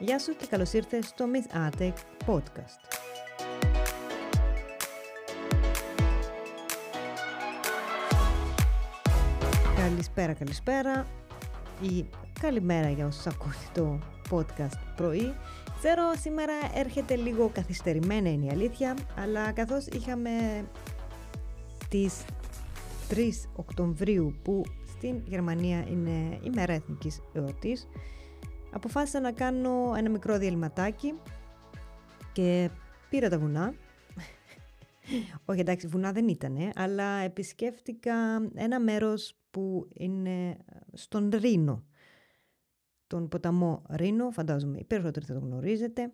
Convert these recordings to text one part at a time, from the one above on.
Γεια σου και καλώς ήρθες στο Myth Attic Podcast. Καλησπέρα, καλησπέρα ή καλημέρα για όσους ακούτε το podcast πρωί. Ξέρω σήμερα έρχεται λίγο καθυστερημένα είναι η αλήθεια, αλλά καθώς είχαμε τις 3 Οκτωβρίου που στην Γερμανία είναι η μέρα εθνικής εορτής, αποφάσισα να κάνω ένα μικρό διαλυματάκι και πήρα τα βουνά. Όχι εντάξει βουνά δεν ήτανε, αλλά επισκέφτηκα ένα μέρος που είναι στον Ρήνο. Τον ποταμό Ρήνο, φαντάζομαι οι περισσότεροι θα το γνωρίζετε.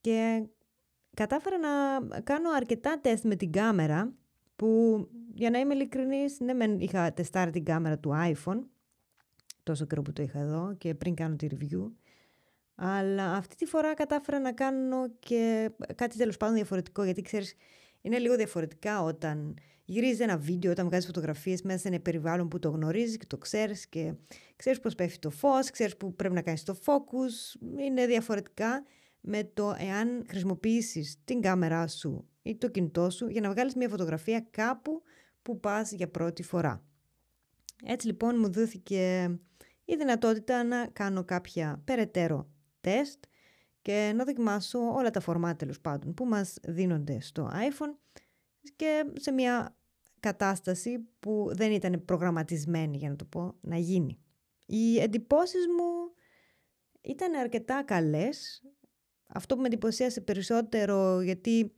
Και κατάφερα να κάνω αρκετά τεστ με την κάμερα που για να είμαι ειλικρινής, ναι μεν είχα τεστάρει την κάμερα του iPhone τόσο καιρό που το είχα εδώ και πριν κάνω τη review αλλά αυτή τη φορά κατάφερα να κάνω και κάτι τέλος πάντων διαφορετικό γιατί ξέρεις είναι λίγο διαφορετικά όταν γυρίζεις ένα βίντεο, όταν βγάζεις φωτογραφίες μέσα σε ένα περιβάλλον που το γνωρίζεις και το ξέρεις και ξέρεις πώς πέφτει το φως, ξέρεις που πρέπει να κάνεις το focus. Είναι διαφορετικά με το εάν χρησιμοποιήσεις την κάμερά σου ή το κινητό σου για να βγάλεις μια φωτογραφία κάπου που πας για πρώτη φορά. Έτσι λοιπόν μου δόθηκε η δυνατότητα να κάνω κάποια περαιτέρω τεστ και να δοκιμάσω όλα τα φορμάτ τέλος πάντων που μας δίνονται στο iPhone και σε μια κατάσταση που δεν ήταν προγραμματισμένη για να το πω να γίνει. Οι εντυπώσεις μου ήταν αρκετά καλές. Αυτό που με εντυπωσίασε περισσότερο γιατί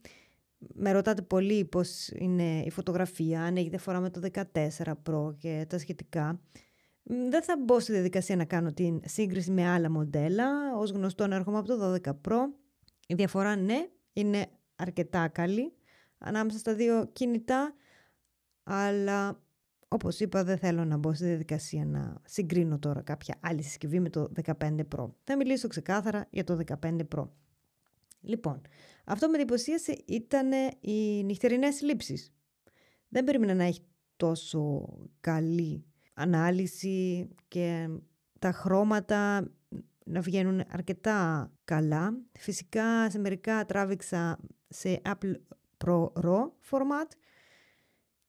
με ρωτάτε πολύ πώς είναι η φωτογραφία, αν έχει διαφορά με το 14 Pro και τα σχετικά. Δεν θα μπω στη διαδικασία να κάνω την σύγκριση με άλλα μοντέλα. Ως γνωστό να έρχομαι από το 12 Pro. Η διαφορά ναι, είναι αρκετά καλή ανάμεσα στα δύο κινητά, αλλά όπως είπα δεν θέλω να μπω στη διαδικασία να συγκρίνω τώρα κάποια άλλη συσκευή με το 15 Pro. Θα μιλήσω ξεκάθαρα για το 15 Pro. Λοιπόν, αυτό με εντυπωσίασε ήταν οι νυχτερινές λήψεις. Δεν περίμενα να έχει τόσο καλή ανάλυση και τα χρώματα να βγαίνουν αρκετά καλά. Φυσικά σε μερικά τράβηξα σε Apple Pro RAW format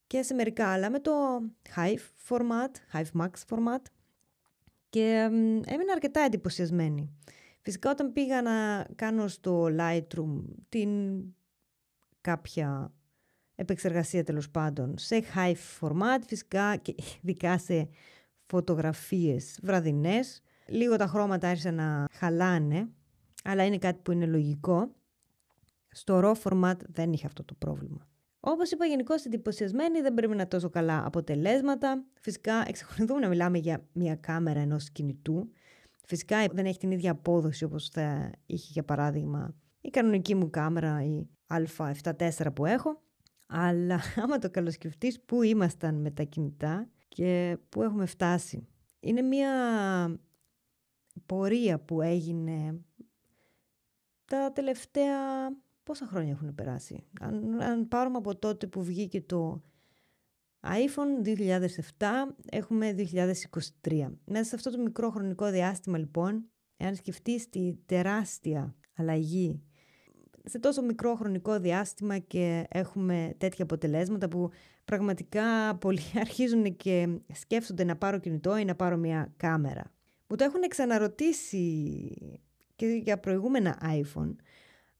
και σε μερικά άλλα με το Hive format, Hive Max format και έμεινα αρκετά εντυπωσιασμένη. Φυσικά όταν πήγα να κάνω στο Lightroom την κάποια επεξεργασία τέλος πάντων σε high format φυσικά και ειδικά σε φωτογραφίες βραδινές. Λίγο τα χρώματα άρχισαν να χαλάνε, αλλά είναι κάτι που είναι λογικό. Στο RAW format δεν είχε αυτό το πρόβλημα. Όπως είπα, γενικώς εντυπωσιασμένη, δεν πρέπει να τόσο καλά αποτελέσματα. Φυσικά, εξακολουθούμε να μιλάμε για μια κάμερα ενός κινητού. Φυσικά δεν έχει την ίδια απόδοση όπως θα είχε για παράδειγμα η κανονική μου κάμερα, η α7-4 που έχω. Αλλά άμα το καλοσκεφτείς που ήμασταν με τα κινητά και που έχουμε φτάσει. Είναι μια πορεία που έγινε τα τελευταία... Πόσα χρόνια έχουν περάσει. Αν, αν πάρουμε από τότε που βγήκε το iPhone 2007 έχουμε 2023. Μέσα σε αυτό το μικρό χρονικό διάστημα λοιπόν, εάν σκεφτείς τη τεράστια αλλαγή σε τόσο μικρό χρονικό διάστημα και έχουμε τέτοια αποτελέσματα που πραγματικά πολλοί αρχίζουν και σκέφτονται να πάρω κινητό ή να πάρω μια κάμερα. Μου το έχουν ξαναρωτήσει και για προηγούμενα iPhone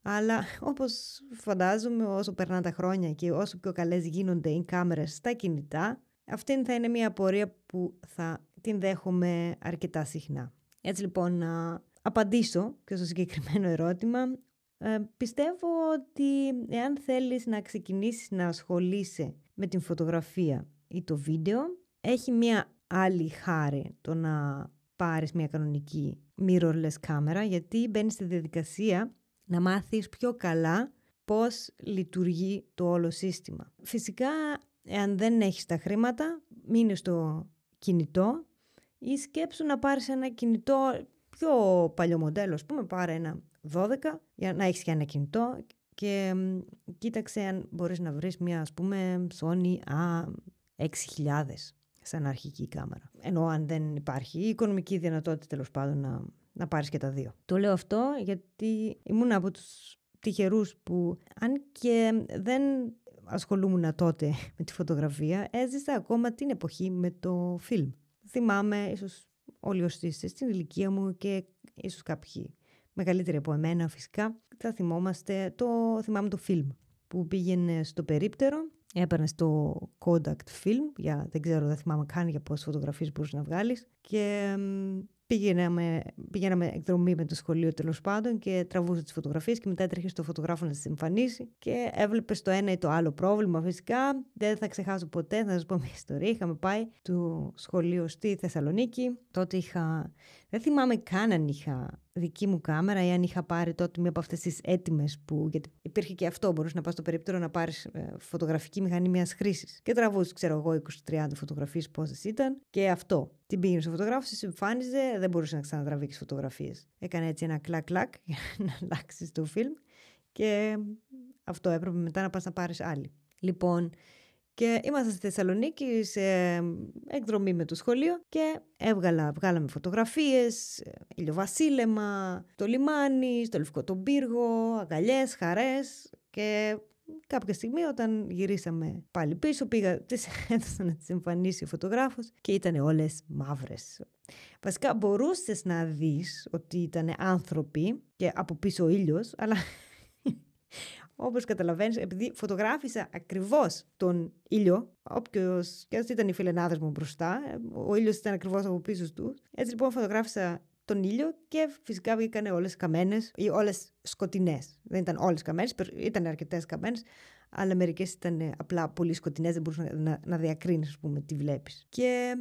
αλλά όπως φαντάζομαι όσο περνά τα χρόνια και όσο πιο καλές γίνονται οι κάμερες στα κινητά, αυτή θα είναι μια πορεία που θα την δέχομαι αρκετά συχνά. Έτσι λοιπόν να απαντήσω και στο συγκεκριμένο ερώτημα. Ε, πιστεύω ότι εάν θέλεις να ξεκινήσεις να ασχολείσαι με την φωτογραφία ή το βίντεο, έχει μια άλλη χάρη το να πάρεις μια κανονική mirrorless κάμερα γιατί μπαίνεις στη διαδικασία να μάθεις πιο καλά πώς λειτουργεί το όλο σύστημα. Φυσικά, εάν δεν έχεις τα χρήματα, μείνει στο κινητό ή σκέψου να πάρεις ένα κινητό πιο παλιό μοντέλο, ας πούμε, πάρε ένα 12 για να έχεις και ένα κινητό και κοίταξε αν μπορείς να βρεις μια, ας πούμε, Sony A6000 σαν αρχική κάμερα. Ενώ αν δεν υπάρχει η οικονομική δυνατότητα τέλος πάντων να να πάρεις και τα δύο. Το λέω αυτό γιατί ήμουν από τους τυχερούς που αν και δεν ασχολούμουν τότε με τη φωτογραφία, έζησα ακόμα την εποχή με το φιλμ. Θυμάμαι, ίσως όλοι όσοι είστε στην ηλικία μου και ίσως κάποιοι μεγαλύτεροι από εμένα φυσικά, θα θυμόμαστε, το, θυμάμαι το φιλμ που πήγαινε στο περίπτερο, έπαιρνε στο Kodak film, για, δεν ξέρω, δεν θυμάμαι καν για πόσες φωτογραφίες μπορούσες να βγάλεις και Πήγαιναμε, πήγαιναμε εκδρομή με το σχολείο τέλος πάντων και τραβούσε τις φωτογραφίες και μετά έτρεχε στο φωτογράφο να τις εμφανίσει. Και έβλεπες το ένα ή το άλλο πρόβλημα φυσικά. Δεν θα ξεχάσω ποτέ, θα σας πω μια ιστορία. Είχαμε πάει του σχολείου στη Θεσσαλονίκη. Τότε είχα. Δεν θυμάμαι καν αν είχα δική μου κάμερα ή αν είχα πάρει τότε μία από αυτές τις έτοιμες που. Γιατί υπήρχε και αυτό. Μπορούσες να πας στο περίπτερο να πάρεις ε, φωτογραφική μηχανή μιας χρήσης. Και τραβούσε, ξέρω εγώ, 20-30 φωτογραφίες πόσες ήταν. Και αυτό. Την πήγαινε στο φωτογράφο, σε εμφάνιζε, δεν μπορούσες να ξανατραβήξεις φωτογραφίες. Έκανε έτσι ένα κλακ-κλακ για να αλλάξεις το φιλμ. Και αυτό έπρεπε μετά να πας να πάρεις άλλη. Λοιπόν, και ήμασταν στη Θεσσαλονίκη σε εκδρομή με το σχολείο και έβγαλα, βγάλαμε φωτογραφίες, ηλιοβασίλεμα, το λιμάνι, στο Λευκό τον Πύργο, αγκαλιές, χαρές και κάποια στιγμή όταν γυρίσαμε πάλι πίσω πήγα, τις έδωσα να τις εμφανίσει ο φωτογράφος και ήταν όλες μαύρες. Βασικά μπορούσες να δεις ότι ήταν άνθρωποι και από πίσω ο ήλιος, αλλά Όπως καταλαβαίνεις, επειδή φωτογράφησα ακριβώς τον ήλιο, όποιος και αν ήταν οι φιλενάδες μου μπροστά, ο ήλιος ήταν ακριβώς από πίσω τους. Έτσι λοιπόν φωτογράφησα τον ήλιο και φυσικά βγήκαν όλες καμένες ή όλες σκοτεινές. Δεν ήταν όλες καμένες, ήταν αρκετές καμένες, αλλά μερικές ήταν απλά πολύ σκοτεινές, δεν μπορούσες να, να, να διακρίνεις, ας πούμε, τι βλέπεις. Και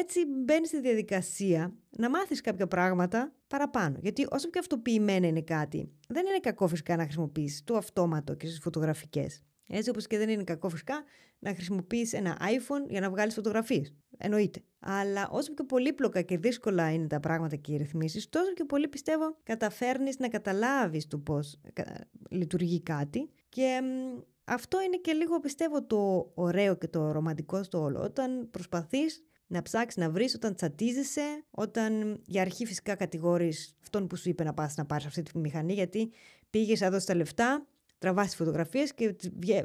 έτσι μπαίνεις στη διαδικασία να μάθεις κάποια πράγματα παραπάνω. Γιατί όσο πιο αυτοποιημένα είναι κάτι, δεν είναι κακό φυσικά να χρησιμοποιήσει το αυτόματο και στις φωτογραφικές. Έτσι όπως και δεν είναι κακό φυσικά να χρησιμοποιήσει ένα iPhone για να βγάλεις φωτογραφίες. Εννοείται. Αλλά όσο πιο πολύπλοκα και δύσκολα είναι τα πράγματα και οι ρυθμίσεις, τόσο πιο πολύ πιστεύω καταφέρνεις να καταλάβεις το πώς λειτουργεί κάτι. Και αυτό είναι και λίγο πιστεύω το ωραίο και το ρομαντικό στο όλο. Όταν προσπαθείς να ψάξεις να βρεις όταν τσατίζεσαι, όταν για αρχή φυσικά κατηγορείς αυτόν που σου είπε να πας να πάρεις αυτή τη μηχανή, γιατί πήγες εδώ τα λεφτά, τραβάς τις φωτογραφίες και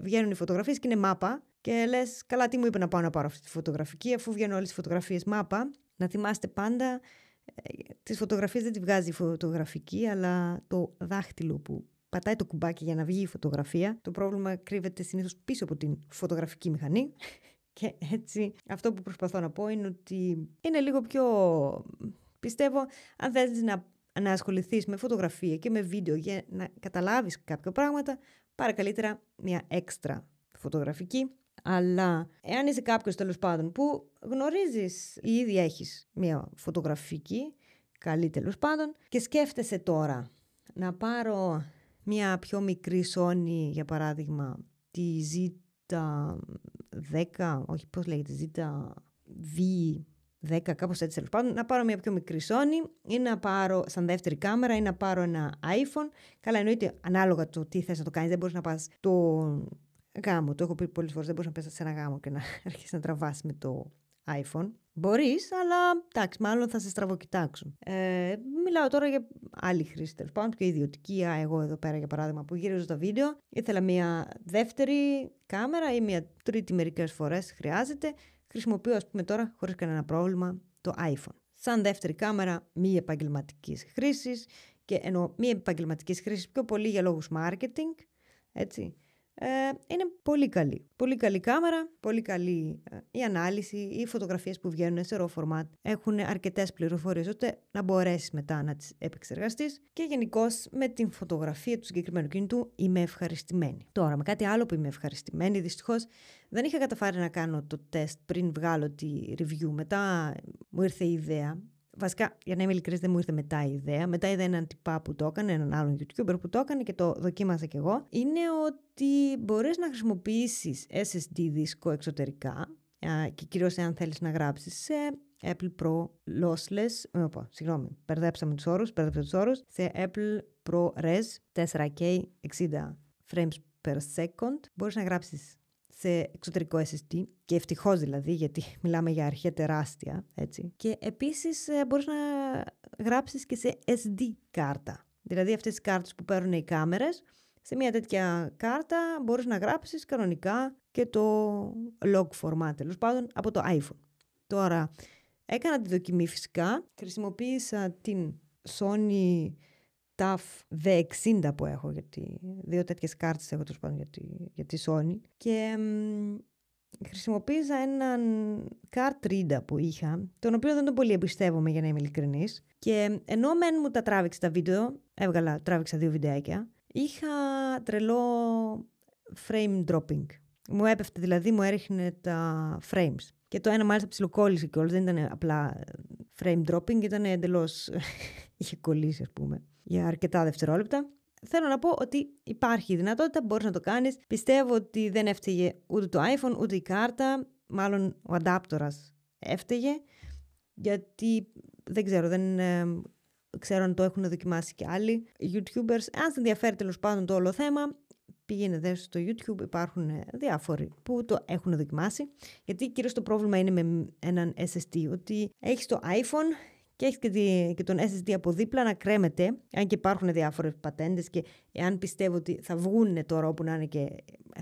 βγαίνουν οι φωτογραφίες και είναι μάπα. Και λες, καλά, τι μου είπε να πάω να πάρω αυτή τη φωτογραφική, αφού βγαίνουν όλες τις φωτογραφίες μάπα. Να θυμάστε πάντα, ε, τις φωτογραφίες δεν τη βγάζει η φωτογραφική, αλλά το δάχτυλο που πατάει το κουμπάκι για να βγει η φωτογραφία. Το πρόβλημα κρύβεται συνήθως πίσω από την φωτογραφική μηχανή. Και έτσι αυτό που προσπαθώ να πω είναι ότι είναι λίγο πιο... Πιστεύω, αν θες να, να ασχοληθείς με φωτογραφία και με βίντεο για να καταλάβεις κάποια πράγματα, πάρε καλύτερα μια έξτρα φωτογραφική. Αλλά εάν είσαι κάποιος τέλος πάντων που γνωρίζεις ή ήδη έχεις μια φωτογραφική, καλή τέλος πάντων, και σκέφτεσαι τώρα να πάρω μια πιο μικρή Sony, για παράδειγμα, τη Zeta 10, όχι πώς λέγεται, Zeta V10, κάπως έτσι τέλος πάντων, να πάρω μια πιο μικρή Sony ή να πάρω σαν δεύτερη κάμερα ή να πάρω ένα iPhone. Καλά, εννοείται ανάλογα το τι θες να το κάνεις, δεν μπορείς να πας το γάμο. Το έχω πει πολλές φορές, δεν μπορείς να πας σε ένα γάμο και να αρχίσεις να τραβάς με το iPhone. Μπορείς, αλλά εντάξει, μάλλον θα σε στραβοκοιτάξουν. Ε, μιλάω τώρα για άλλη χρήση τέλος πάντων, πιο ιδιωτική. Εγώ εδώ πέρα για παράδειγμα που γύριζα το βίντεο, ήθελα μια δεύτερη κάμερα ή μια τρίτη μερικές φορές χρειάζεται. Χρησιμοποιώ, ας πούμε, τώρα χωρίς κανένα πρόβλημα το iPhone. Σαν δεύτερη κάμερα μη επαγγελματικής χρήσης και εννοώ μη επαγγελματικής χρήσης πιο πολύ για λόγους marketing. Έτσι ε, είναι πολύ καλή. Πολύ καλή κάμερα, πολύ καλή ε, η ανάλυση, οι φωτογραφίες που βγαίνουν σε raw format έχουν αρκετές πληροφορίες ώστε να μπορέσεις μετά να τις επεξεργαστείς και γενικώς με την φωτογραφία του συγκεκριμένου κινητού είμαι ευχαριστημένη. Τώρα με κάτι άλλο που είμαι ευχαριστημένη δυστυχώς δεν είχα καταφέρει να κάνω το τεστ πριν βγάλω τη review. Μετά μου ήρθε η ιδέα Βασικά, για να είμαι ειλικρινής, δεν μου ήρθε μετά η ιδέα. Μετά είδα έναν τυπά που το έκανε, έναν άλλον YouTuber που το έκανε και το δοκίμασα κι εγώ. Είναι ότι μπορείς να χρησιμοποιήσεις SSD δίσκο εξωτερικά και κυρίως εάν θέλεις να γράψεις σε Apple Pro Lossless. Οπα, συγγνώμη, μπερδέψαμε τους όρους, μπερδέψαμε τους όρους. Σε Apple Pro Res 4K 60 frames per second. Μπορείς να γράψεις σε εξωτερικό SSD και ευτυχώς δηλαδή γιατί μιλάμε για αρχαία τεράστια έτσι. Και επίσης ε, μπορείς να γράψεις και σε SD κάρτα. Δηλαδή αυτές τις κάρτες που παίρνουν οι κάμερες σε μια τέτοια κάρτα μπορείς να γράψεις κανονικά και το log format τέλος πάντων από το iPhone. Τώρα έκανα τη δοκιμή φυσικά, χρησιμοποίησα την Sony TAF V60 που έχω, γιατί δύο τέτοιες κάρτες έχω τόσο πάνω για τη, για τη Sony και μ, χρησιμοποίησα έναν card reader που είχα, τον οποίο δεν τον πολύ εμπιστεύομαι για να είμαι ειλικρινής και ενώ μεν μου τα τράβηξε τα βίντεο, έβγαλα, τράβηξα δύο βιντεάκια, είχα τρελό frame dropping. Μου έπεφτε δηλαδή, μου έριχνε τα frames. Και το ένα μάλιστα ψιλοκόλλησε κιόλας, δεν ήταν απλά frame dropping, ήταν εντελώς, είχε κολλήσει ας πούμε για αρκετά δευτερόλεπτα. Θέλω να πω ότι υπάρχει η δυνατότητα, μπορείς να το κάνεις. Πιστεύω ότι δεν έφταιγε ούτε το iPhone, ούτε η κάρτα. Μάλλον ο αντάπτορας έφταιγε. Γιατί δεν ξέρω, δεν ε, ξέρω αν το έχουν δοκιμάσει και άλλοι YouTubers. Αν σε ενδιαφέρει τέλος πάντων το όλο θέμα, πήγαινε στο YouTube, υπάρχουν διάφοροι που το έχουν δοκιμάσει. Γιατί κυρίως το πρόβλημα είναι με έναν SSD, ότι έχεις το iPhone και έχεις και, και τον SSD από δίπλα να κρέμεται, αν και υπάρχουν διάφορες πατέντες και εάν πιστεύω ότι θα βγουν τώρα όπου να είναι και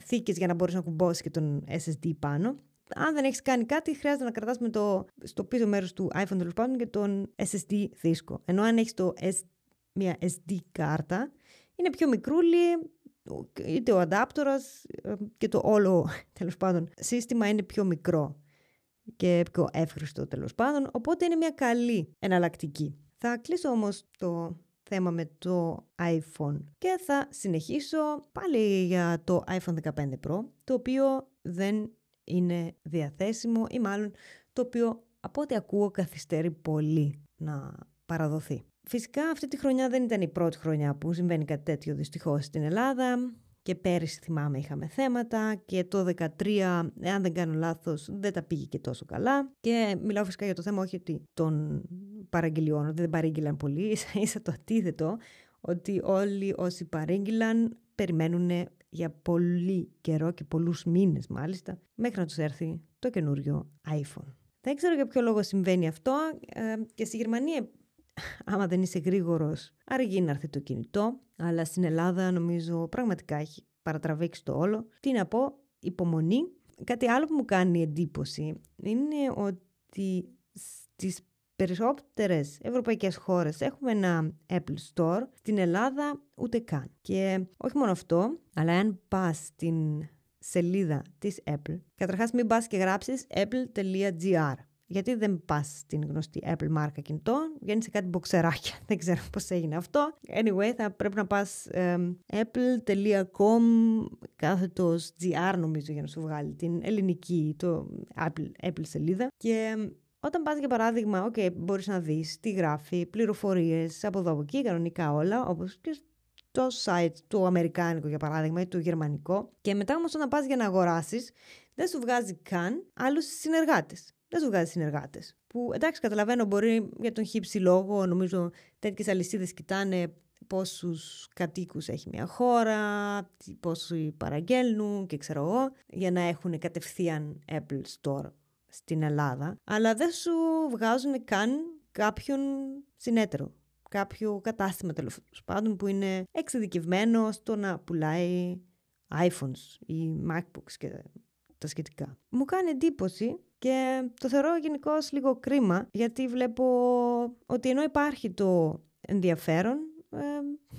θήκες για να μπορείς να κουμπώσεις και τον SSD πάνω. Αν δεν έχεις κάνει κάτι, χρειάζεται να κρατάς με το, στο πίσω μέρος του iPhone τέλος πάντων και τον SSD δίσκο. Ενώ αν έχεις μια SD κάρτα, είναι πιο μικρούλι, είτε ο αντάπτορας ε, και το όλο τέλος πάντων σύστημα είναι πιο μικρό και πιο εύχριστο τέλος πάντων, οπότε είναι μια καλή εναλλακτική. Θα κλείσω όμως το θέμα με το iPhone και θα συνεχίσω πάλι για το iPhone 15 Pro, το οποίο δεν είναι διαθέσιμο ή μάλλον το οποίο από ό,τι ακούω καθυστερεί πολύ να παραδοθεί. Φυσικά αυτή τη χρονιά δεν ήταν η πρώτη χρονιά που συμβαίνει κάτι τέτοιο δυστυχώς στην Ελλάδα και πέρυσι θυμάμαι είχαμε θέματα και το 2013, εάν δεν κάνω λάθος, δεν τα πήγε και τόσο καλά και μιλάω φυσικά για το θέμα όχι ότι των παραγγελιών, ότι δεν παρήγγειλαν πολύ, ίσα ίσα το αντίθετο, ότι όλοι όσοι παρήγγειλαν περιμένουν για πολύ καιρό και πολλούς μήνες μάλιστα, μέχρι να τους έρθει το καινούριο iPhone. Δεν ξέρω για ποιο λόγο συμβαίνει αυτό ε, και στη Γερμανία άμα δεν είσαι γρήγορος, αργεί να έρθει το κινητό. Αλλά στην Ελλάδα νομίζω πραγματικά έχει παρατραβήξει το όλο. Τι να πω, υπομονή. Κάτι άλλο που μου κάνει εντύπωση είναι ότι στις περισσότερες ευρωπαϊκές χώρες έχουμε ένα Apple Store, στην Ελλάδα ούτε καν. Και όχι μόνο αυτό, αλλά αν πας στην σελίδα της Apple, καταρχάς μην πας και γράψεις apple.gr γιατί δεν πας στην γνωστή Apple μάρκα κινητών, βγαίνεις σε κάτι μποξεράκια. Δεν ξέρω πώς έγινε αυτό. Anyway, θα πρέπει να πας apple.com κάθετος GR νομίζω για να σου βγάλει την ελληνική, το Apple, Apple σελίδα. Και όταν πας για παράδειγμα, ok, μπορείς να δεις τι γράφει, πληροφορίες από εδώ από εκεί, κανονικά όλα, όπως και το site του Αμερικάνικου για παράδειγμα ή του Γερμανικό. Και μετά όμως όταν πας για να αγοράσεις, δεν σου βγάζει καν άλλους συνεργάτες δεν σου βγάζει συνεργάτες. Που εντάξει, καταλαβαίνω, μπορεί για τον χύψη λόγο, νομίζω τέτοιες αλυσίδες κοιτάνε πόσους κατοίκους έχει μια χώρα, πόσου παραγγέλνουν και ξέρω εγώ, για να έχουν κατευθείαν Apple Store στην Ελλάδα. Αλλά δεν σου βγάζουν καν κάποιον συνέτερο. Κάποιο κατάστημα τέλος πάντων που είναι εξειδικευμένο στο να πουλάει iPhones ή MacBooks και τα σχετικά. Μου κάνει εντύπωση και το θεωρώ γενικώς λίγο κρίμα, γιατί βλέπω ότι ενώ υπάρχει το ενδιαφέρον, ε,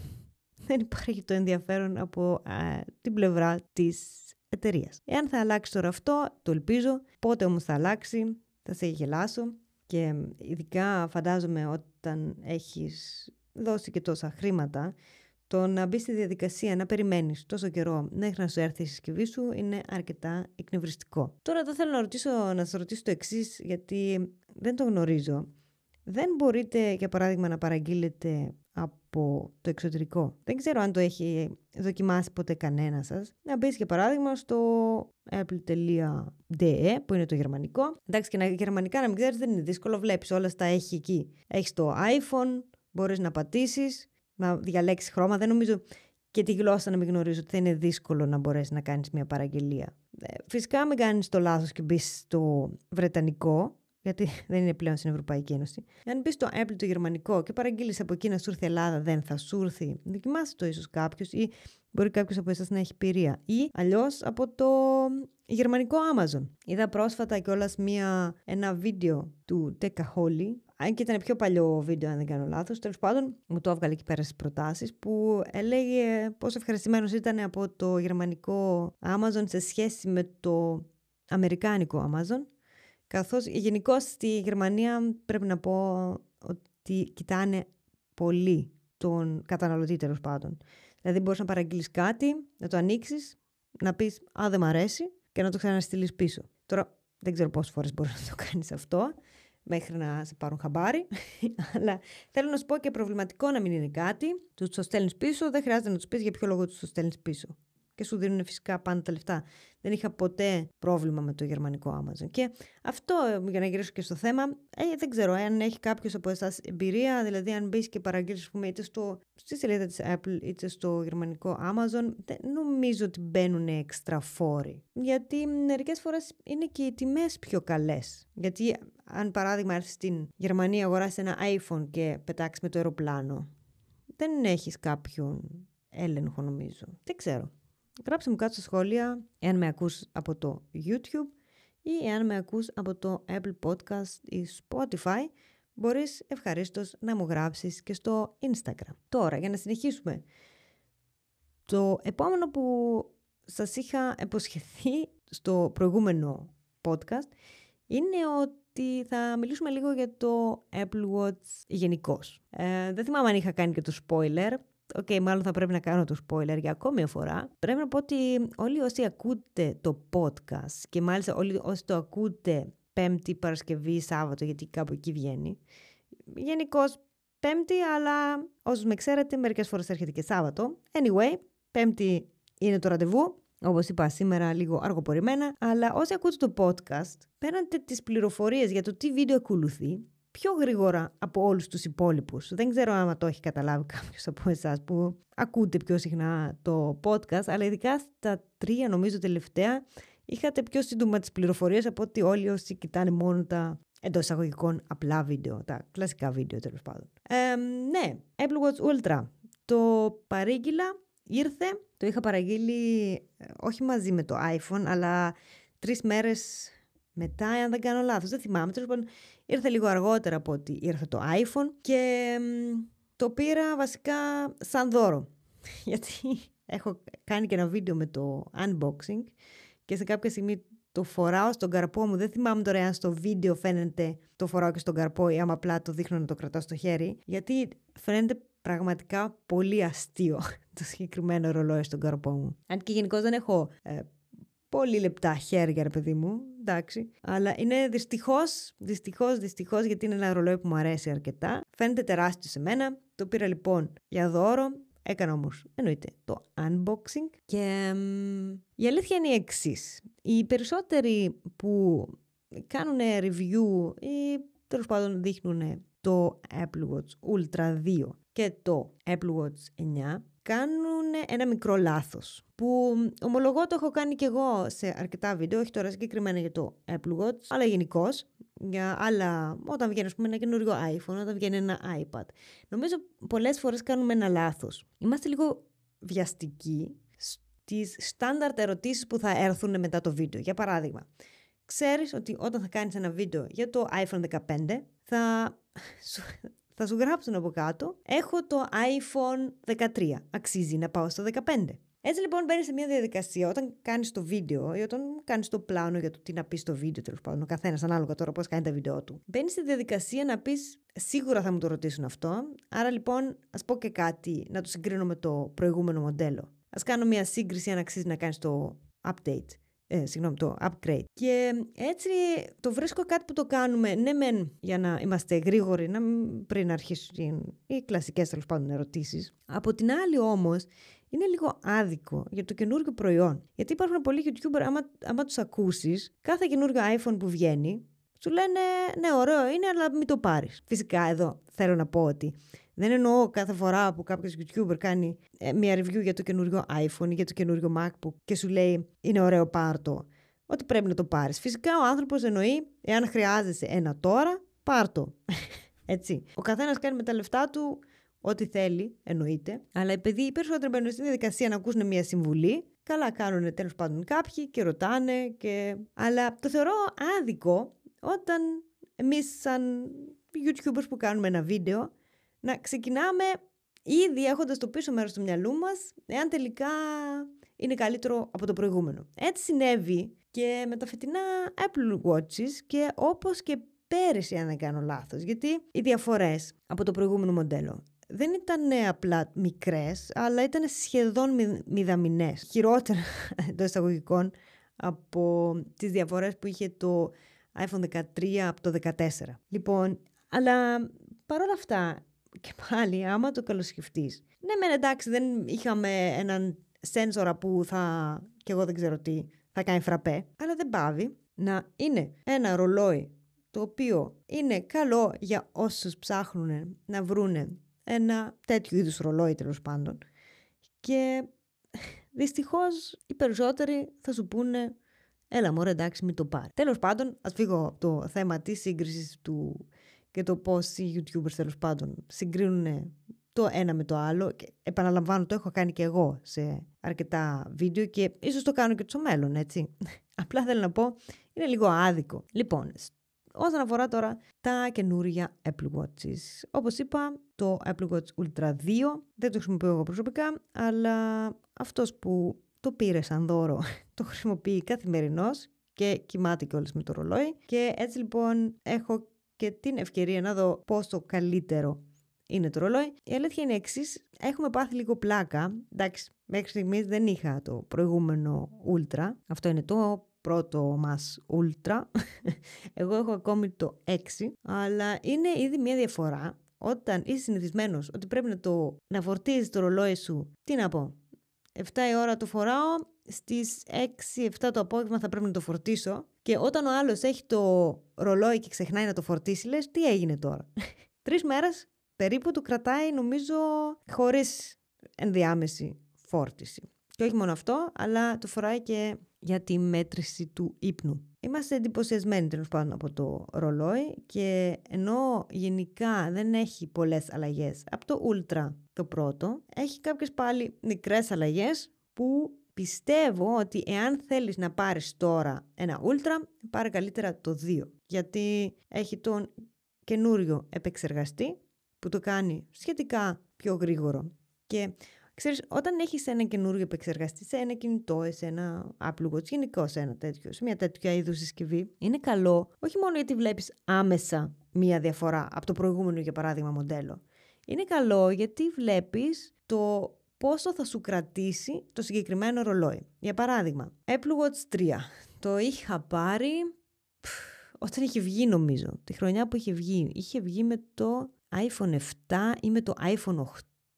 δεν υπάρχει το ενδιαφέρον από ε, την πλευρά της εταιρείας. Εάν θα αλλάξει τώρα αυτό, το ελπίζω, πότε όμως θα αλλάξει, θα σε γελάσω και ειδικά φαντάζομαι όταν έχεις δώσει και τόσα χρήματα το να μπεις στη διαδικασία να περιμένεις τόσο καιρό μέχρι να σου έρθει η συσκευή σου είναι αρκετά εκνευριστικό. Τώρα εδώ θέλω να, ρωτήσω, να σας ρωτήσω το εξής γιατί δεν το γνωρίζω. Δεν μπορείτε, για παράδειγμα, να παραγγείλετε από το εξωτερικό. Δεν ξέρω αν το έχει δοκιμάσει ποτέ κανένας σας. Να μπεις για παράδειγμα στο apple.de που είναι το γερμανικό. Εντάξει και να, γερμανικά να μην ξέρεις δεν είναι δύσκολο, βλέπεις όλα στα έχει εκεί. Έχεις το iPhone, μπορείς να πατήσεις να διαλέξεις χρώμα. Δεν νομίζω και τη γλώσσα να μην γνωρίζω ότι θα είναι δύσκολο να μπορέσεις να κάνεις μια παραγγελία. Ε, φυσικά μην κάνεις το λάθος και μπεις στο βρετανικό, γιατί δεν είναι πλέον στην Ευρωπαϊκή Ένωση. Αν μπεις στο Apple το γερμανικό και παραγγείλεις από εκεί να σου έρθει Ελλάδα, δεν θα σου έρθει. Δοκιμάστε το ίσως κάποιος ή μπορεί κάποιος από εσάς να έχει πειρία. Ή αλλιώς από το γερμανικό Amazon. Είδα πρόσφατα κιόλας ένα βίντεο του Tekaholi αν και ήταν πιο παλιό βίντεο, αν δεν κάνω λάθος. Τέλος πάντων, μου το έβγαλε εκεί πέρα στις προτάσεις που έλεγε πόσο ευχαριστημένος ήταν από το γερμανικό Amazon σε σχέση με το αμερικάνικο Amazon. Καθώς γενικώ στη Γερμανία πρέπει να πω ότι κοιτάνε πολύ τον καταναλωτή τέλος πάντων. Δηλαδή, μπορείς να παραγγείλεις κάτι, να το ανοίξεις, να πεις Α, δεν μ' αρέσει και να το ξαναστείλεις πίσω. Τώρα, δεν ξέρω πόσες φορές μπορείς να το κάνεις αυτό μέχρι να σε πάρουν χαμπάρι. Αλλά θέλω να σου πω και προβληματικό να μην είναι κάτι. Τους το στέλνεις πίσω, δεν χρειάζεται να τους πεις για ποιο λόγο τους το στέλνεις πίσω και σου δίνουν φυσικά πάντα τα λεφτά. Δεν είχα ποτέ πρόβλημα με το γερμανικό Amazon. Και αυτό, για να γυρίσω και στο θέμα, ε, δεν ξέρω αν έχει κάποιος από εσάς εμπειρία, δηλαδή αν μπεις και παραγγείλεις, είτε στο, στη σελίδα της Apple είτε στο γερμανικό Amazon, δεν νομίζω ότι μπαίνουν έξτρα φόροι. Γιατί μερικές φορές είναι και οι τιμές πιο καλές. Γιατί αν παράδειγμα έρθεις στην Γερμανία, αγοράσει ένα iPhone και πετάξεις με το αεροπλάνο, δεν έχεις κάποιον έλεγχο νομίζω. Δεν ξέρω. Γράψτε μου κάτω στα σχόλια εάν με ακούς από το YouTube ή εάν με ακούς από το Apple Podcast ή Spotify. Μπορείς ευχαρίστως να μου γράψεις και στο Instagram. Τώρα, για να συνεχίσουμε. Το επόμενο που σας είχα υποσχεθεί στο προηγούμενο podcast είναι ότι θα μιλήσουμε λίγο για το Apple Watch γενικώς. Ε, δεν θυμάμαι αν είχα κάνει και το spoiler. Ok, okay, μάλλον θα πρέπει να κάνω το spoiler για ακόμη μια φορά. Πρέπει να πω ότι όλοι όσοι ακούτε το podcast και μάλιστα όλοι όσοι το ακούτε Πέμπτη, Παρασκευή, Σάββατο, γιατί κάπου εκεί βγαίνει. Γενικώ Πέμπτη, αλλά όσους με ξέρετε, μερικές φορές έρχεται και Σάββατο. Anyway, Πέμπτη είναι το ραντεβού. Όπως είπα σήμερα, λίγο αργοπορημένα. Αλλά όσοι ακούτε το podcast, παίρνετε τις πληροφορίες για το τι βίντεο ακολουθεί πιο γρήγορα από όλους τους υπόλοιπους. Δεν ξέρω αν το έχει καταλάβει κάποιος από εσάς που ακούτε πιο συχνά το podcast, αλλά ειδικά στα τρία νομίζω τελευταία είχατε πιο σύντομα τις πληροφορίες από ότι όλοι όσοι κοιτάνε μόνο τα εντός εισαγωγικών απλά βίντεο, τα κλασικά βίντεο τέλος πάντων. Ε, ναι, Apple Watch Ultra. Το παρήγγειλα, ήρθε, το είχα παραγγείλει ε, όχι μαζί με το iPhone, αλλά τρεις μέρες μετά, αν δεν κάνω λάθος, δεν θυμάμαι. Τέλος πάντων, ήρθε λίγο αργότερα από ότι ήρθε το iPhone και το πήρα βασικά σαν δώρο. Γιατί έχω κάνει και ένα βίντεο με το unboxing και σε κάποια στιγμή το φοράω στον καρπό μου. Δεν θυμάμαι τώρα αν στο βίντεο φαίνεται το φοράω και στον καρπό ή άμα απλά το δείχνω να το κρατάω στο χέρι. Γιατί φαίνεται πραγματικά πολύ αστείο το συγκεκριμένο ρολόι στον καρπό μου. Αν και γενικώς δεν έχω ε, πολύ λεπτά χέρια, ρε παιδί μου. Εντάξει. Αλλά είναι δυστυχώς, δυστυχώς, δυστυχώς, γιατί είναι ένα ρολόι που μου αρέσει αρκετά. Φαίνεται τεράστιο σε μένα. Το πήρα λοιπόν για δώρο. Έκανα όμως, εννοείται, το unboxing. Και η αλήθεια είναι η εξής. Οι περισσότεροι που κάνουν review ή τέλος πάντων δείχνουν το Apple Watch Ultra 2 και το Apple Watch 9 κάνουν ένα μικρό λάθος που ομολογώ το έχω κάνει και εγώ σε αρκετά βίντεο, όχι τώρα συγκεκριμένα για το Apple Watch, αλλά γενικώ για άλλα, όταν βγαίνει πούμε, ένα καινούριο iPhone, όταν βγαίνει ένα iPad. Νομίζω πολλές φορές κάνουμε ένα λάθος. Είμαστε λίγο βιαστικοί στις στάνταρτ ερωτήσεις που θα έρθουν μετά το βίντεο. Για παράδειγμα, ξέρεις ότι όταν θα κάνεις ένα βίντεο για το iPhone 15 θα θα σου γράψουν από κάτω έχω το iPhone 13, αξίζει να πάω στο 15. Έτσι λοιπόν μπαίνεις σε μια διαδικασία όταν κάνεις το βίντεο ή όταν κάνεις το πλάνο για το τι να πεις στο βίντεο, τέλος πάντων, ο καθένας ανάλογα τώρα πώς κάνει τα βίντεο του. Μπαίνεις στη διαδικασία να πεις σίγουρα θα μου το ρωτήσουν αυτό. Άρα λοιπόν, ας πω και κάτι να το συγκρίνω με το προηγούμενο μοντέλο. Α κάνω μια σύγκριση αν αξίζει να κάνεις το update ε, συγγνώμη, το upgrade. Και έτσι το βρίσκω κάτι που το κάνουμε, ναι μεν για να είμαστε γρήγοροι, να πριν αρχίσουν οι κλασικές τέλος πάντων ερωτήσεις. Από την άλλη όμως, είναι λίγο άδικο για το καινούργιο προϊόν. Γιατί υπάρχουν πολλοί YouTuber, άμα, άμα τους ακούσεις, κάθε καινούργιο iPhone που βγαίνει, σου λένε ναι ωραίο είναι αλλά μην το πάρεις. Φυσικά εδώ θέλω να πω ότι Δεν εννοώ κάθε φορά που κάποιος YouTuber κάνει ε, μια review για το καινούριο iPhone ή για το καινούριο MacBook και σου λέει είναι ωραίο πάρτο, ότι πρέπει να το πάρεις. Φυσικά ο άνθρωπος εννοεί, εάν χρειάζεσαι ένα τώρα, πάρτο. Έτσι. Ο καθένας κάνει με τα λεφτά του ό,τι θέλει, εννοείται. Αλλά επειδή οι περισσότεροι μπαίνουν στη διαδικασία να ακούσουν μια συμβουλή, καλά κάνουν τέλος πάντων κάποιοι και ρωτάνε. Και... Αλλά το θεωρώ άδικο όταν εμείς, σαν YouTubers που κάνουμε ένα βίντεο, να ξεκινάμε ήδη έχοντας το πίσω μέρος του μυαλού μας, εάν τελικά είναι καλύτερο από το προηγούμενο. Έτσι συνέβη και με τα φετινά Apple Watches και όπως και πέρυσι αν δεν κάνω λάθος, γιατί οι διαφορές από το προηγούμενο μοντέλο δεν ήταν απλά μικρές, αλλά ήταν σχεδόν μηδαμινές. Χειρότερα εντός εισαγωγικών από τις διαφορές που είχε το iPhone 13 από το 14. Λοιπόν, αλλά παρόλα αυτά, και πάλι άμα το καλοσκεφτείς, ναι μεν εντάξει δεν είχαμε έναν σένσορα που θα, και εγώ δεν ξέρω τι, θα κάνει φραπέ, αλλά δεν πάβει να είναι ένα ρολόι το οποίο είναι καλό για όσους ψάχνουν να βρούνε ένα τέτοιο είδους ρολόι τέλος πάντων. Και δυστυχώς οι περισσότεροι θα σου πούνε έλα μωρέ εντάξει μην το πάρεις. Τέλος πάντων ας φύγω από το θέμα της σύγκρισης του και το πώς οι YouTubers τέλος πάντων συγκρίνουν το ένα με το άλλο. Και επαναλαμβάνω, το έχω κάνει και εγώ σε αρκετά βίντεο και ίσως το κάνω και στο μέλλον, έτσι. Απλά θέλω να πω, είναι λίγο άδικο. Λοιπόν, όσον αφορά τώρα τα καινούργια Apple Watches. Όπως είπα, το Apple Watch Ultra 2 δεν το χρησιμοποιώ εγώ προσωπικά, αλλά αυτός που το πήρε σαν δώρο το χρησιμοποιεί καθημερινώς και κοιμάται κιόλας με το ρολόι. Και έτσι λοιπόν έχω και την ευκαιρία να δω πόσο καλύτερο είναι το ρολόι. Η αλήθεια είναι εξής. Έχουμε πάθει λίγο πλάκα. Εντάξει, μέχρι στιγμής δεν είχα το προηγούμενο Ultra. Αυτό είναι το πρώτο μας Ultra. Εγώ έχω ακόμη το 6. Αλλά είναι ήδη μια διαφορά όταν είσαι συνηθισμένος ότι πρέπει να, το, να φορτίζεις το ρολόι σου. Τι να πω. 7 η ώρα το φοράω, στις 6-7 το απόγευμα θα πρέπει να το φορτίσω και όταν ο άλλος έχει το ρολόι και ξεχνάει να το φορτίσει λες τι έγινε τώρα; Τρεις μέρες περίπου του κρατάει νομίζω χωρίς ενδιάμεση φόρτιση. Και όχι μόνο αυτό, αλλά το φοράει και για τη μέτρηση του ύπνου. Είμαστε εντυπωσιασμένοι τέλος πάντων από το ρολόι και ενώ γενικά δεν έχει πολλές αλλαγές από το Ultra το πρώτο, έχει κάποιες πάλι μικρές αλλαγές που πιστεύω ότι εάν θέλεις να πάρεις τώρα ένα Ultra, πάρε καλύτερα το 2. Γιατί έχει τον καινούριο επεξεργαστή που το κάνει σχετικά πιο γρήγορο. Και ξέρεις, όταν έχεις ένα καινούριο επεξεργαστή σε ένα κινητό, σε ένα Apple Watch, γενικώ σε ένα τέτοιο, σε μια τέτοια είδους συσκευή, είναι καλό όχι μόνο γιατί βλέπεις άμεσα μία διαφορά από το προηγούμενο, για παράδειγμα, μοντέλο. Είναι καλό γιατί βλέπεις το πόσο θα σου κρατήσει το συγκεκριμένο ρολόι. Για παράδειγμα, Apple Watch 3. Το είχα πάρει όταν είχε βγει νομίζω. Τη χρονιά που είχε βγει. Είχε βγει με το iPhone 7 ή με το iPhone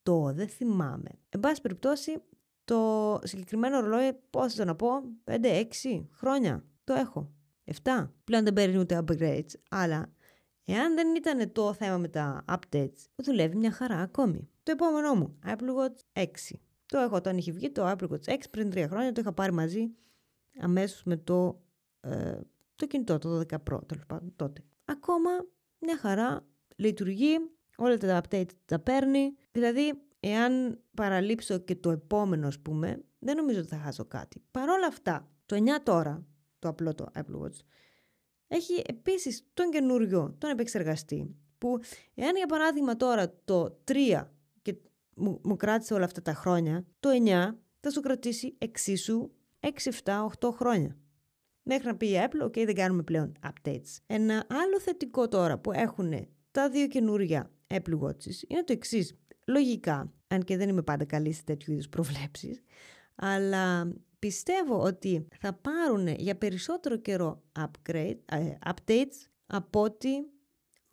8, δεν θυμάμαι. Εν πάση περιπτώσει, το συγκεκριμένο ρολόι, πώς θα το να πω, 5-6 χρόνια το έχω. 7. Πλέον δεν παίρνει ούτε upgrades, αλλά εάν δεν ήταν το θέμα με τα updates, δουλεύει μια χαρά ακόμη. Το επόμενό μου, Apple Watch 6. Το έχω όταν είχε βγει το Apple Watch 6 πριν 3 χρόνια, το είχα πάρει μαζί αμέσως με το, ε, το κινητό, το 12 Pro, τέλος πάντων τότε. Ακόμα μια χαρά λειτουργεί, όλα τα updates τα παίρνει. Δηλαδή, εάν παραλείψω και το επόμενο, ας πούμε, δεν νομίζω ότι θα χάσω κάτι. Παρ' όλα αυτά, το 9 τώρα, το απλό το Apple Watch, έχει επίσης τον καινούριο, τον επεξεργαστή, που εάν για παράδειγμα τώρα το 3 και μου, μου κράτησε όλα αυτά τα χρόνια, το 9 θα σου κρατήσει εξίσου 6, 7, 8 χρόνια. Μέχρι να πει η Apple, ok, δεν κάνουμε πλέον updates. Ένα άλλο θετικό τώρα που έχουν τα δύο καινούργια Apple Watches είναι το εξής. Λογικά, αν και δεν είμαι πάντα καλή σε τέτοιου είδους προβλέψεις, αλλά πιστεύω ότι θα πάρουν για περισσότερο καιρό upgrade, ε, updates από ότι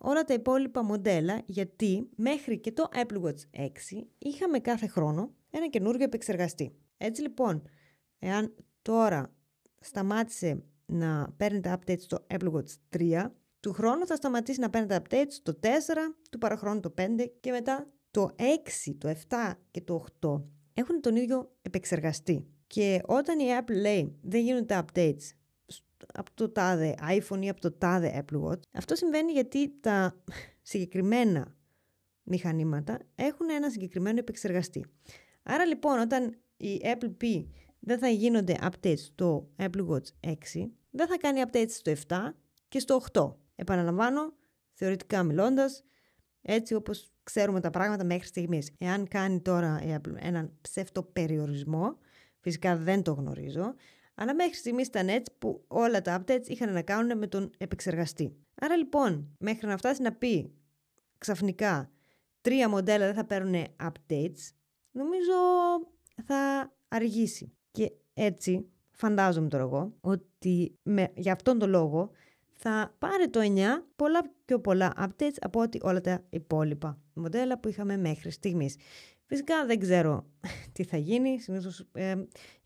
όλα τα υπόλοιπα μοντέλα, γιατί μέχρι και το Apple Watch 6 είχαμε κάθε χρόνο ένα καινούργιο επεξεργαστή. Έτσι λοιπόν, εάν τώρα σταμάτησε να παίρνει τα updates στο Apple Watch 3, του χρόνου θα σταματήσει να παίρνετε updates το 4, του παραχρόνου το 5 και μετά το 6, το 7 και το 8 έχουν τον ίδιο επεξεργαστή. Και όταν η Apple λέει δεν γίνονται updates από το τάδε iPhone ή από το τάδε Apple Watch, αυτό συμβαίνει γιατί τα συγκεκριμένα μηχανήματα έχουν ένα συγκεκριμένο επεξεργαστή. Άρα λοιπόν όταν η Apple πει δεν θα γίνονται updates στο Apple Watch 6, δεν θα κάνει updates στο 7 και στο 8. Επαναλαμβάνω, θεωρητικά μιλώντας, έτσι όπως ξέρουμε τα πράγματα μέχρι στιγμής. Εάν κάνει τώρα η Apple έναν ψεύτο περιορισμό, φυσικά δεν το γνωρίζω, αλλά μέχρι στιγμής ήταν έτσι που όλα τα updates είχαν να κάνουν με τον επεξεργαστή. Άρα λοιπόν, μέχρι να φτάσει να πει ξαφνικά τρία μοντέλα δεν θα παίρνουν updates, νομίζω θα αργήσει. Και έτσι φαντάζομαι τώρα εγώ ότι με, για αυτόν τον λόγο θα πάρει το 9 πολλά πιο πολλά updates από ότι όλα τα υπόλοιπα μοντέλα που είχαμε μέχρι στιγμής. Φυσικά δεν ξέρω τι θα γίνει. Συνήθως, ε,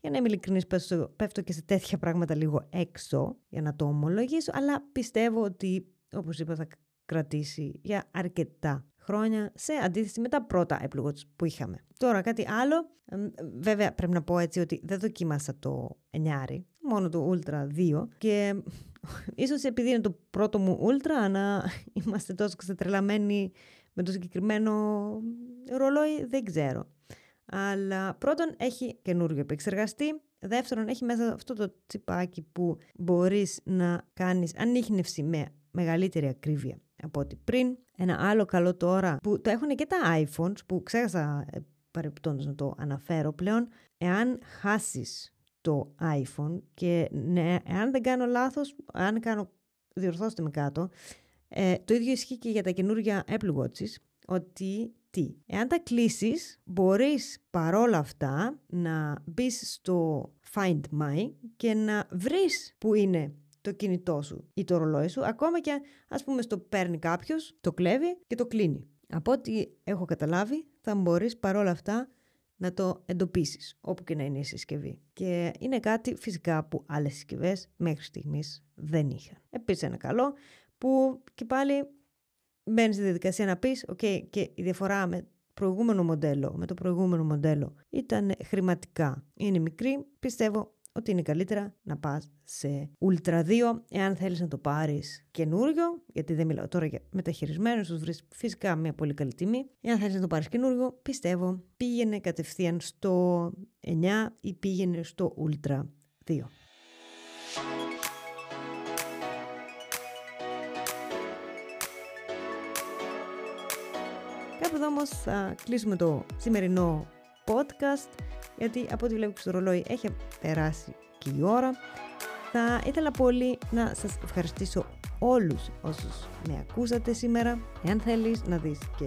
για να είμαι ειλικρινής, πέφτω και σε τέτοια πράγματα λίγο έξω για να το ομολογήσω. Αλλά πιστεύω ότι, όπως είπα, θα κρατήσει για αρκετά χρόνια σε αντίθεση με τα πρώτα Apple Watch που είχαμε. Τώρα κάτι άλλο, βέβαια πρέπει να πω έτσι ότι δεν δοκίμασα το 9, μόνο το Ultra 2 και ίσως επειδή είναι το πρώτο μου Ultra να είμαστε τόσο ξετρελαμένοι με το συγκεκριμένο ρολόι, δεν ξέρω. Αλλά πρώτον έχει καινούριο επεξεργαστή, δεύτερον έχει μέσα αυτό το τσιπάκι που μπορείς να κάνεις ανείχνευση με μεγαλύτερη ακρίβεια από ό,τι πριν. Ένα άλλο καλό τώρα που το έχουν και τα iPhones που ξέχασα ε, παρεπτόντως να το αναφέρω πλέον. Εάν χάσεις το iPhone και ναι, εάν δεν κάνω λάθος, αν κάνω, διορθώστε με κάτω, ε, το ίδιο ισχύει και για τα καινούργια Apple Watches, ότι τι, εάν τα κλείσεις μπορείς παρόλα αυτά να μπεις στο Find My και να βρεις που είναι το κινητό σου ή το ρολόι σου, ακόμα και ας πούμε στο παίρνει κάποιος, το κλέβει και το κλείνει. Από ό,τι έχω καταλάβει, θα μπορείς παρόλα αυτά να το εντοπίσεις όπου και να είναι η συσκευή. Και είναι κάτι φυσικά που άλλες συσκευές μέχρι στιγμής δεν είχαν. Επίσης ένα καλό που και πάλι μπαίνεις στη διαδικασία να πεις ok και η διαφορά με προηγούμενο μοντέλο, με το προηγούμενο μοντέλο ήταν χρηματικά. Είναι μικρή, πιστεύω ότι είναι καλύτερα να πας σε Ultra 2 εάν θέλεις να το πάρεις καινούριο, γιατί δεν μιλάω τώρα για μεταχειρισμένο, σου βρεις φυσικά μια πολύ καλή τιμή. Εάν θέλεις να το πάρεις καινούριο, πιστεύω πήγαινε κατευθείαν στο 9 ή πήγαινε στο Ultra 2. Κάπου εδώ όμως θα κλείσουμε το σημερινό podcast γιατί από ό,τι βλέπω στο ρολόι έχει περάσει και η ώρα. Θα ήθελα πολύ να σας ευχαριστήσω όλους όσους με ακούσατε σήμερα. Εάν θέλεις να δεις και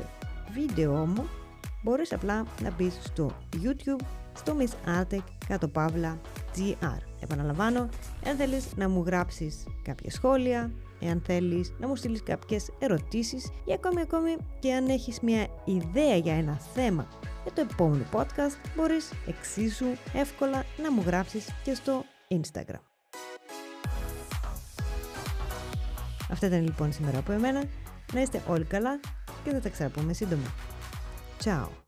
βίντεο μου, μπορείς απλά να μπεις στο YouTube, στο Miss Artec κάτω παύλα GR. Επαναλαμβάνω, εάν θέλεις να μου γράψεις κάποια σχόλια, εάν θέλεις να μου στείλεις κάποιες ερωτήσεις ή ακόμη ακόμη και αν έχεις μια ιδέα για ένα θέμα για το επόμενο podcast μπορείς εξίσου εύκολα να μου γράψεις και στο Instagram. Αυτά ήταν λοιπόν σήμερα από εμένα. Να είστε όλοι καλά και θα τα ξαναπούμε σύντομα. Ciao!